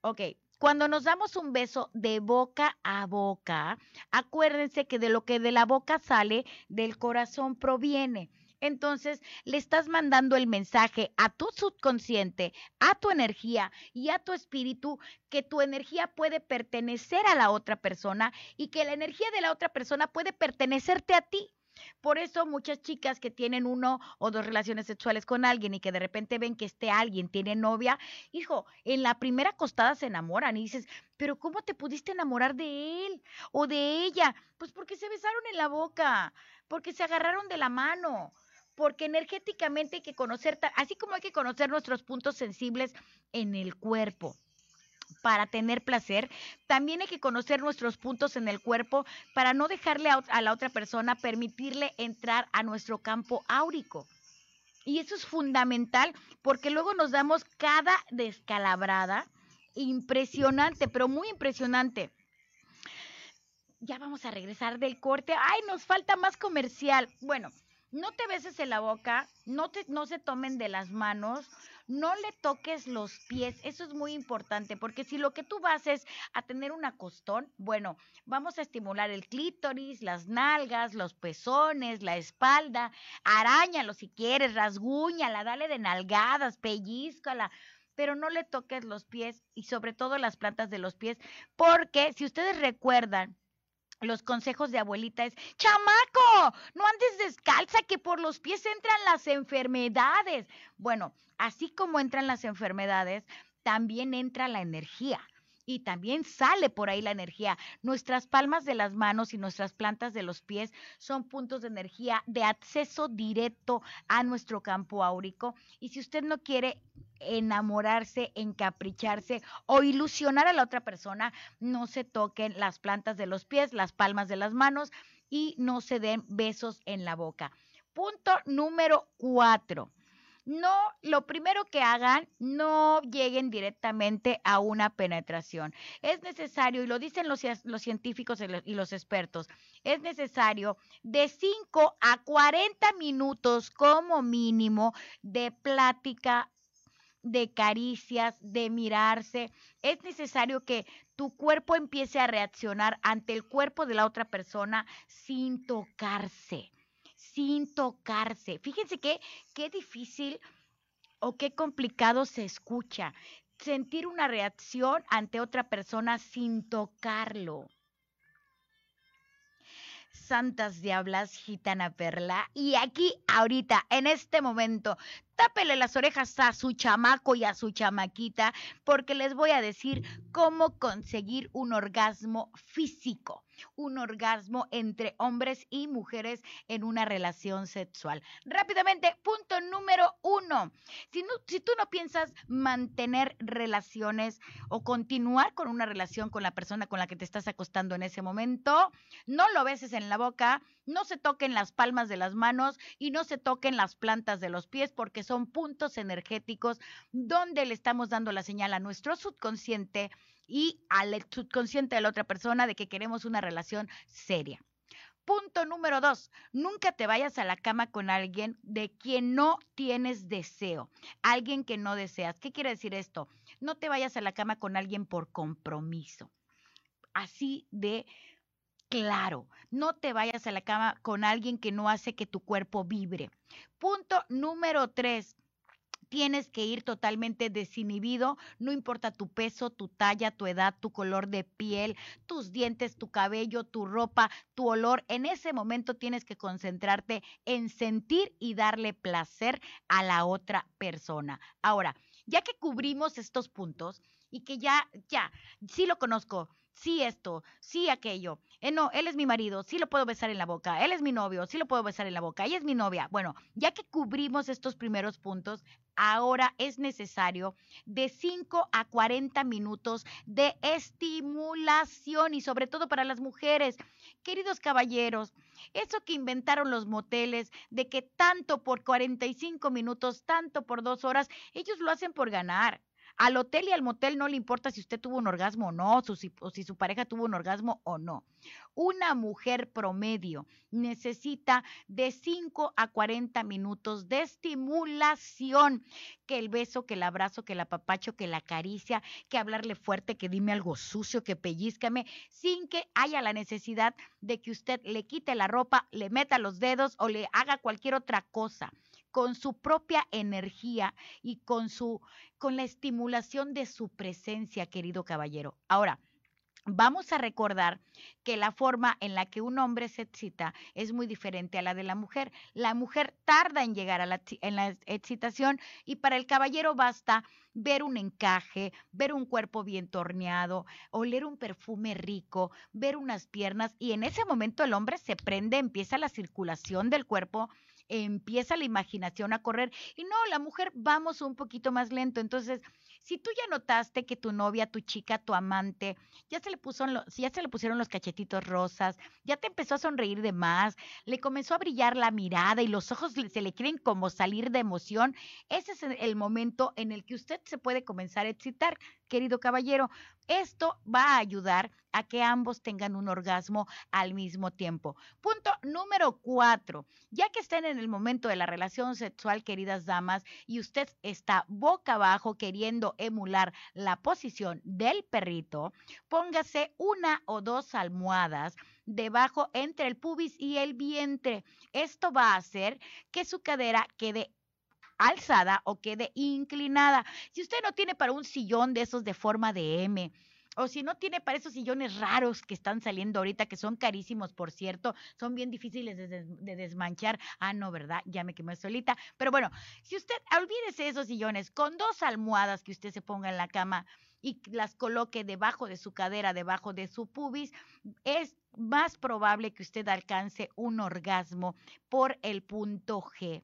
S2: Ok, cuando nos damos un beso de boca a boca, acuérdense que de lo que de la boca sale, del corazón proviene. Entonces, le estás mandando el mensaje a tu subconsciente, a tu energía y a tu espíritu que tu energía puede pertenecer a la otra persona y que la energía de la otra persona puede pertenecerte a ti. Por eso muchas chicas que tienen uno o dos relaciones sexuales con alguien y que de repente ven que este alguien tiene novia, hijo, en la primera acostada se enamoran y dices, pero ¿cómo te pudiste enamorar de él o de ella? Pues porque se besaron en la boca, porque se agarraron de la mano, porque energéticamente hay que conocer, así como hay que conocer nuestros puntos sensibles en el cuerpo para tener placer, también hay que conocer nuestros puntos en el cuerpo para no dejarle a, la otra persona permitirle entrar a nuestro campo áurico. Y eso es fundamental porque luego nos damos cada descalabrada impresionante, pero muy impresionante. Ya vamos a regresar del corte. Ay, nos falta más comercial. Bueno, no te beses en la boca, no, te, no se tomen de las manos, no le toques los pies, eso es muy importante, porque si lo que tú vas es a tener un acostón, bueno, vamos a estimular el clítoris, las nalgas, los pezones, la espalda, arañalo si quieres, rasguñala, dale de nalgadas, pellizcala pero no le toques los pies y sobre todo las plantas de los pies, porque si ustedes recuerdan, los consejos de abuelita es, chamaco, no andes descalza que por los pies entran las enfermedades. Bueno, así como entran las enfermedades, también entra la energía y también sale por ahí la energía. Nuestras palmas de las manos y nuestras plantas de los pies son puntos de energía de acceso directo a nuestro campo áurico. Y si usted no quiere enamorarse, encapricharse o ilusionar a la otra persona, no se toquen las plantas de los pies, las palmas de las manos y no se den besos en la boca. Punto número cuatro no, lo primero que hagan, no lleguen directamente a una penetración. Es necesario, y lo dicen los, los científicos y los expertos, es necesario de 5 a 40 minutos como mínimo de plática de caricias, de mirarse. Es necesario que tu cuerpo empiece a reaccionar ante el cuerpo de la otra persona sin tocarse sin tocarse. Fíjense qué, qué difícil o qué complicado se escucha sentir una reacción ante otra persona sin tocarlo. Santas Diablas, Gitana Perla. Y aquí, ahorita, en este momento, tápele las orejas a su chamaco y a su chamaquita, porque les voy a decir cómo conseguir un orgasmo físico un orgasmo entre hombres y mujeres en una relación sexual. Rápidamente, punto número uno. Si, si tú no piensas mantener relaciones o continuar con una relación con la persona con la que te estás acostando en ese momento, no lo beses en la boca, no se toquen las palmas de las manos y no se toquen las plantas de los pies porque son puntos energéticos donde le estamos dando la señal a nuestro subconsciente y al subconsciente de la otra persona de que queremos una relación seria. Punto número dos, nunca te vayas a la cama con alguien de quien no tienes deseo, alguien que no deseas. ¿Qué quiere decir esto? No te vayas a la cama con alguien por compromiso. Así de claro, no te vayas a la cama con alguien que no hace que tu cuerpo vibre. Punto número tres, tienes que ir totalmente desinhibido, no importa tu peso, tu talla, tu edad, tu color de piel, tus dientes, tu cabello, tu ropa, tu olor. En ese momento tienes que concentrarte en sentir y darle placer a la otra persona. Ahora, ya que cubrimos estos puntos y que ya, ya, sí lo conozco, sí esto, sí aquello. Eh, no, él es mi marido, sí lo puedo besar en la boca. Él es mi novio, sí lo puedo besar en la boca. Ella es mi novia. Bueno, ya que cubrimos estos primeros puntos, ahora es necesario de 5 a 40 minutos de estimulación y sobre todo para las mujeres. Queridos caballeros, eso que inventaron los moteles de que tanto por 45 minutos, tanto por dos horas, ellos lo hacen por ganar. Al hotel y al motel no le importa si usted tuvo un orgasmo o no, o si su pareja tuvo un orgasmo o no. Una mujer promedio necesita de 5 a 40 minutos de estimulación, que el beso, que el abrazo, que el apapacho, que la caricia, que hablarle fuerte, que dime algo sucio, que pellizcame, sin que haya la necesidad de que usted le quite la ropa, le meta los dedos o le haga cualquier otra cosa con su propia energía y con su con la estimulación de su presencia, querido caballero. Ahora, Vamos a recordar que la forma en la que un hombre se excita es muy diferente a la de la mujer. La mujer tarda en llegar a la, en la excitación y para el caballero basta ver un encaje, ver un cuerpo bien torneado, oler un perfume rico, ver unas piernas y en ese momento el hombre se prende, empieza la circulación del cuerpo empieza la imaginación a correr. Y no, la mujer vamos un poquito más lento. Entonces, si tú ya notaste que tu novia, tu chica, tu amante, ya se le puso ya se le pusieron los cachetitos rosas, ya te empezó a sonreír de más, le comenzó a brillar la mirada y los ojos se le quieren como salir de emoción, ese es el momento en el que usted se puede comenzar a excitar, querido caballero. Esto va a ayudar a que ambos tengan un orgasmo al mismo tiempo. Punto número cuatro. Ya que estén en el momento de la relación sexual, queridas damas, y usted está boca abajo queriendo emular la posición del perrito, póngase una o dos almohadas debajo entre el pubis y el vientre. Esto va a hacer que su cadera quede alzada o quede inclinada. Si usted no tiene para un sillón de esos de forma de M, o si no tiene para esos sillones raros que están saliendo ahorita, que son carísimos, por cierto, son bien difíciles de, desmanchar. Ah, no, ¿verdad? Ya me quemé solita. Pero bueno, si usted, olvídese esos sillones, con dos almohadas que usted se ponga en la cama y las coloque debajo de su cadera, debajo de su pubis, es más probable que usted alcance un orgasmo por el punto G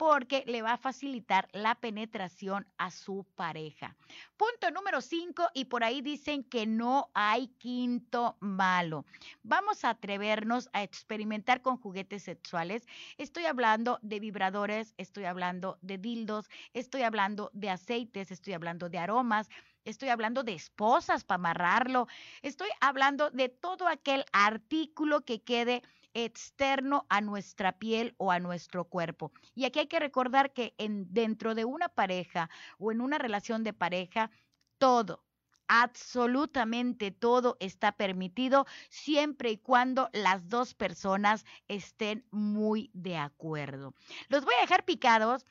S2: porque le va a facilitar la penetración a su pareja. Punto número cinco, y por ahí dicen que no hay quinto malo. Vamos a atrevernos a experimentar con juguetes sexuales. Estoy hablando de vibradores, estoy hablando de dildos, estoy hablando de aceites, estoy hablando de aromas. Estoy hablando de esposas para amarrarlo. Estoy hablando de todo aquel artículo que quede externo a nuestra piel o a nuestro cuerpo. Y aquí hay que recordar que en, dentro de una pareja o en una relación de pareja, todo, absolutamente todo está permitido siempre y cuando las dos personas estén muy de acuerdo. Los voy a dejar picados.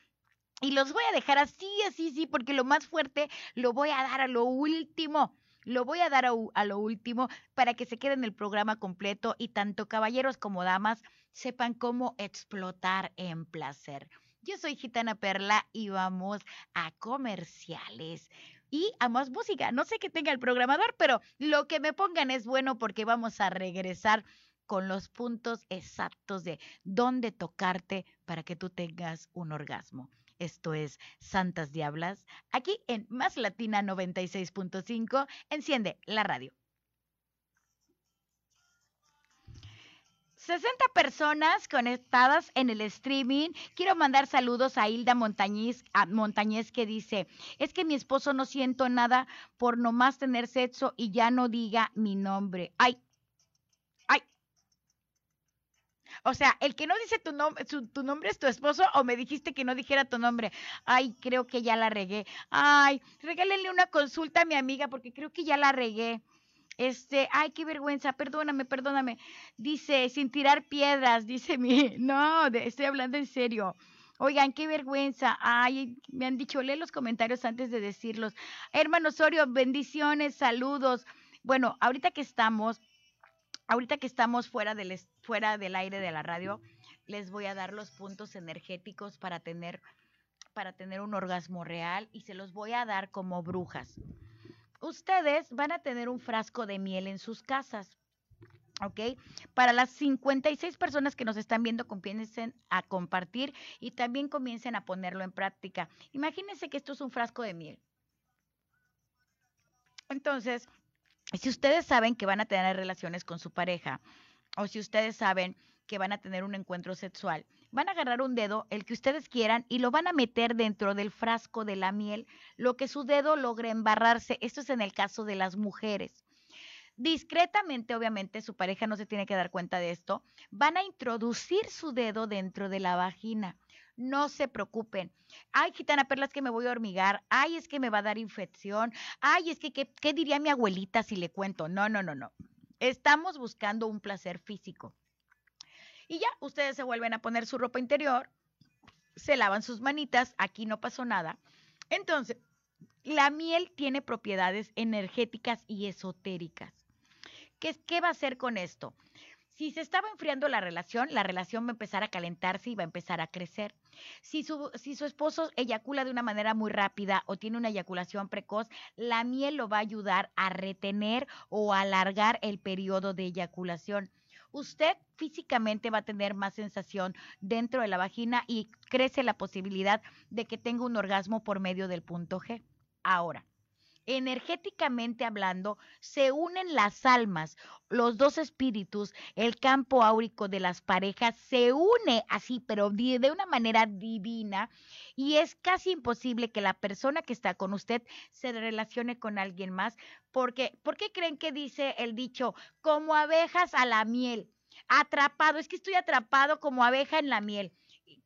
S2: Y los voy a dejar así, así, sí, porque lo más fuerte lo voy a dar a lo último. Lo voy a dar a, lo último para que se quede en el programa completo y tanto caballeros como damas sepan cómo explotar en placer. Yo soy Gitana Perla y vamos a comerciales y a más música. No sé qué tenga el programador, pero lo que me pongan es bueno porque vamos a regresar con los puntos exactos de dónde tocarte para que tú tengas un orgasmo. Esto es Santas Diablas, aquí en Más Latina 96.5. Enciende la radio. 60 personas conectadas en el streaming. Quiero mandar saludos a Hilda Montañez, que dice, es que mi esposo no siento nada por nomás tener sexo y ya no diga mi nombre. Ay. O sea, el que no dice tu, nombre, tu nombre es tu esposo o me dijiste que no dijera tu nombre. Ay, creo que ya la regué. Ay, regálenle una consulta a mi amiga porque creo que ya la regué. Este, ay, qué vergüenza, perdóname, perdóname. Dice, sin tirar piedras, dice mi, no, estoy hablando en serio. Oigan, qué vergüenza. Ay, me han dicho, lee los comentarios antes de decirlos. Hermano Osorio, bendiciones, saludos. Bueno, ahorita que estamos, ahorita que estamos fuera del, fuera del aire de la radio, les voy a dar los puntos energéticos para tener, para tener un orgasmo real y se los voy a dar como brujas ustedes van a tener un frasco de miel en sus casas. ¿ok? Para las 56 personas que nos están viendo, comiencen a compartir y también comiencen a ponerlo en práctica. Imagínense que esto es un frasco de miel. Entonces, si ustedes saben que van a tener relaciones con su pareja o si ustedes saben que van a tener un encuentro sexual, van a agarrar un dedo, el que ustedes quieran, y lo van a meter dentro del frasco de la miel, lo que su dedo logre embarrarse. Esto es en el caso de las mujeres. Discretamente, obviamente, su pareja no se tiene que dar cuenta de esto. Van a introducir su dedo dentro de la vagina. No se preocupen. Ay, gitana perlas que me voy a hormigar. Ay, es que me va a dar infección. Ay, es que, ¿qué, diría mi abuelita si le cuento? No, no, no, no. Estamos buscando un placer físico. Y ya, ustedes se vuelven a poner su ropa interior, se lavan sus manitas, aquí no pasó nada. Entonces, la miel tiene propiedades energéticas y esotéricas. ¿Qué, ¿Qué va a hacer con esto? Si se estaba enfriando la relación, la relación va a empezar a calentarse y va a empezar a crecer. Si su, si su esposo eyacula de una manera muy rápida o tiene una eyaculación precoz, la miel lo va a ayudar a retener o alargar el periodo de eyaculación usted físicamente va a tener más sensación dentro de la vagina y crece la posibilidad de que tenga un orgasmo por medio del punto G. Ahora, energéticamente hablando, se unen las almas, los dos espíritus, el campo áurico de las parejas se une así, pero de una manera divina y es casi imposible que la persona que está con usted se relacione con alguien más, porque ¿por qué creen que dice el dicho como abejas a la miel? Atrapado, es que estoy atrapado como abeja en la miel.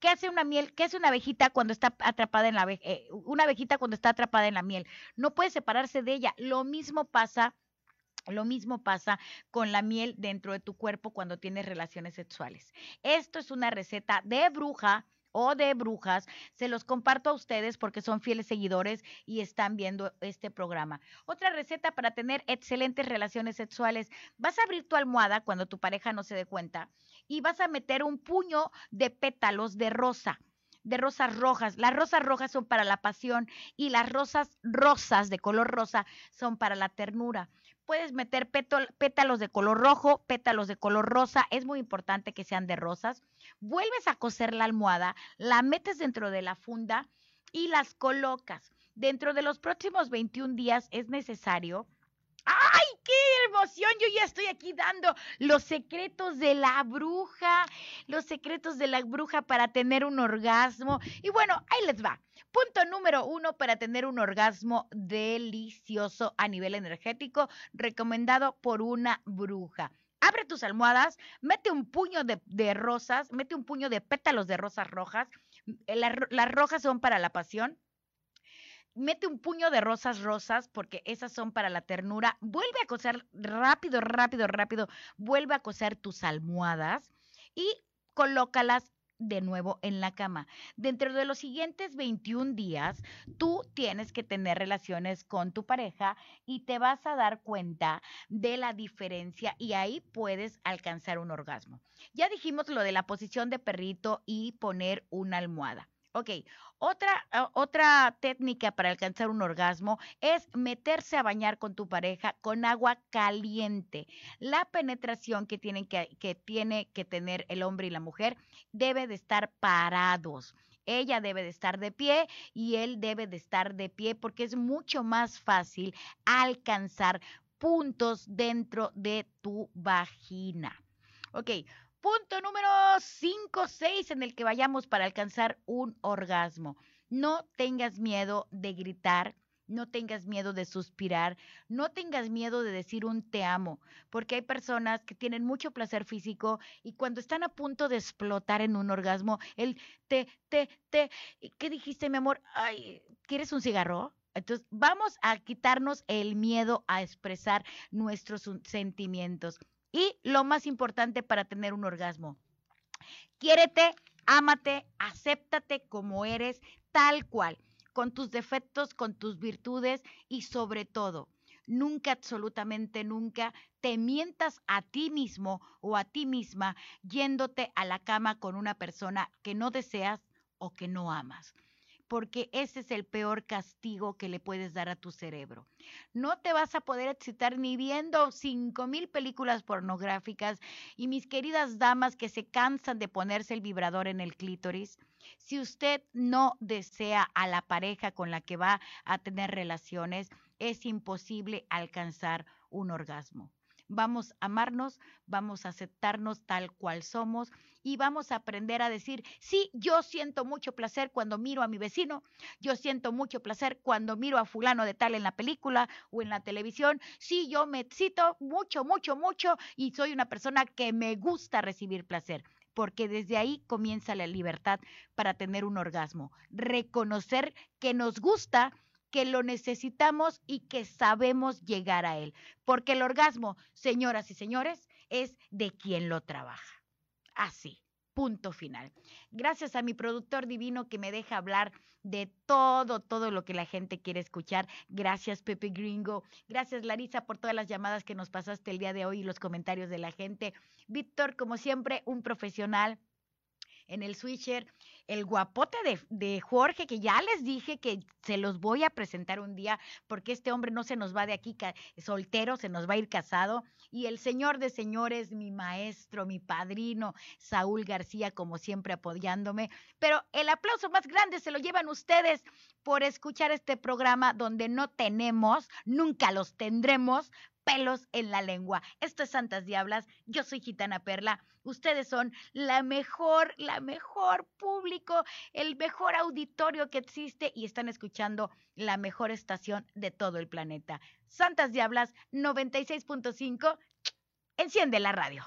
S2: ¿Qué hace una miel? ¿Qué hace una abejita cuando está atrapada en la eh, una abejita cuando está atrapada en la miel? No puede separarse de ella. Lo mismo pasa lo mismo pasa con la miel dentro de tu cuerpo cuando tienes relaciones sexuales. Esto es una receta de bruja o de brujas, se los comparto a ustedes porque son fieles seguidores y están viendo este programa. Otra receta para tener excelentes relaciones sexuales, vas a abrir tu almohada cuando tu pareja no se dé cuenta y vas a meter un puño de pétalos de rosa de rosas rojas. Las rosas rojas son para la pasión y las rosas rosas de color rosa son para la ternura puedes meter pétalos de color rojo, pétalos de color rosa, es muy importante que sean de rosas. Vuelves a coser la almohada, la metes dentro de la funda y las colocas. Dentro de los próximos 21 días es necesario ¡Ay, qué emoción! Yo ya estoy aquí dando los secretos de la bruja, los secretos de la bruja para tener un orgasmo. Y bueno, ahí les va. Punto número uno para tener un orgasmo delicioso a nivel energético, recomendado por una bruja. Abre tus almohadas, mete un puño de, rosas, mete un puño de pétalos de rosas rojas. Eh, las rojas son para la pasión, mete un puño de rosas rosas porque esas son para la ternura. Vuelve a coser rápido, rápido, rápido. Vuelve a coser tus almohadas y colócalas de nuevo en la cama. Dentro de los siguientes 21 días, tú tienes que tener relaciones con tu pareja y te vas a dar cuenta de la diferencia y ahí puedes alcanzar un orgasmo. Ya dijimos lo de la posición de perrito y poner una almohada. Ok, otra, ah, otra técnica para alcanzar un orgasmo es meterse a bañar con tu pareja con agua caliente. La penetración que, tienen que, que tiene que tener el hombre y la mujer debe de estar parados. Ella debe de estar de pie y él debe de estar de pie porque es mucho más fácil alcanzar puntos dentro de tu vagina. Ok, punto número 5, 6 en el que vayamos para alcanzar un orgasmo. No tengas miedo de gritar, no tengas miedo de suspirar, no tengas miedo de decir un te amo, porque hay personas que tienen mucho placer físico y cuando están a punto de explotar en un orgasmo, el te, te, te, ¿qué dijiste, mi amor? Ay, ¿quieres un cigarro? Entonces, vamos a quitarnos el miedo a expresar nuestros sentimientos. Y lo más importante para tener un orgasmo, quiérete, ámate, acéptate como eres, tal cual, con tus defectos, con tus virtudes y sobre todo, nunca, absolutamente nunca, te mientas a ti mismo o a ti misma yéndote a la cama con una persona que no deseas o que no amas porque ese es el peor castigo que le puedes dar a tu cerebro. No te vas a poder excitar ni viendo cinco mil películas pornográficas y mis queridas damas que se cansan de ponerse el vibrador en el clítoris. Si usted no desea a la pareja con la que va a tener relaciones, es imposible alcanzar un orgasmo. Vamos a amarnos, vamos a aceptarnos tal cual somos y vamos a aprender a decir, sí, yo siento mucho placer cuando miro a mi vecino, yo siento mucho placer cuando miro a fulano de tal en la película o en la televisión, sí, yo me excito mucho, mucho, mucho y soy una persona que me gusta recibir placer porque desde ahí comienza la libertad para tener un orgasmo. Reconocer que nos gusta, que lo necesitamos y que sabemos llegar a él. Porque el orgasmo, señoras y señores, es de quien lo trabaja así. Punto final. Gracias a mi productor divino que me deja hablar de todo, todo lo que la gente quiere escuchar. Gracias, Pepe Gringo. Gracias, Larisa, por todas las llamadas que nos pasaste el día de hoy y los comentarios de la gente. Víctor, como siempre, un profesional en el switcher el guapote de, Jorge, que ya les dije que se los voy a presentar un día, porque este hombre no se nos va de aquí soltero, se nos va a ir casado. Y el señor de señores, mi maestro, mi padrino, Saúl García, como siempre apoyándome. Pero el aplauso más grande se lo llevan ustedes por escuchar este programa donde no tenemos, nunca los tendremos, pelos en la lengua. Esto es Santas Diablas, yo soy Gitana Perla, ustedes son la mejor, la mejor público, el mejor auditorio que existe y están escuchando la mejor estación de todo el planeta. Santas Diablas 96.5, enciende la radio.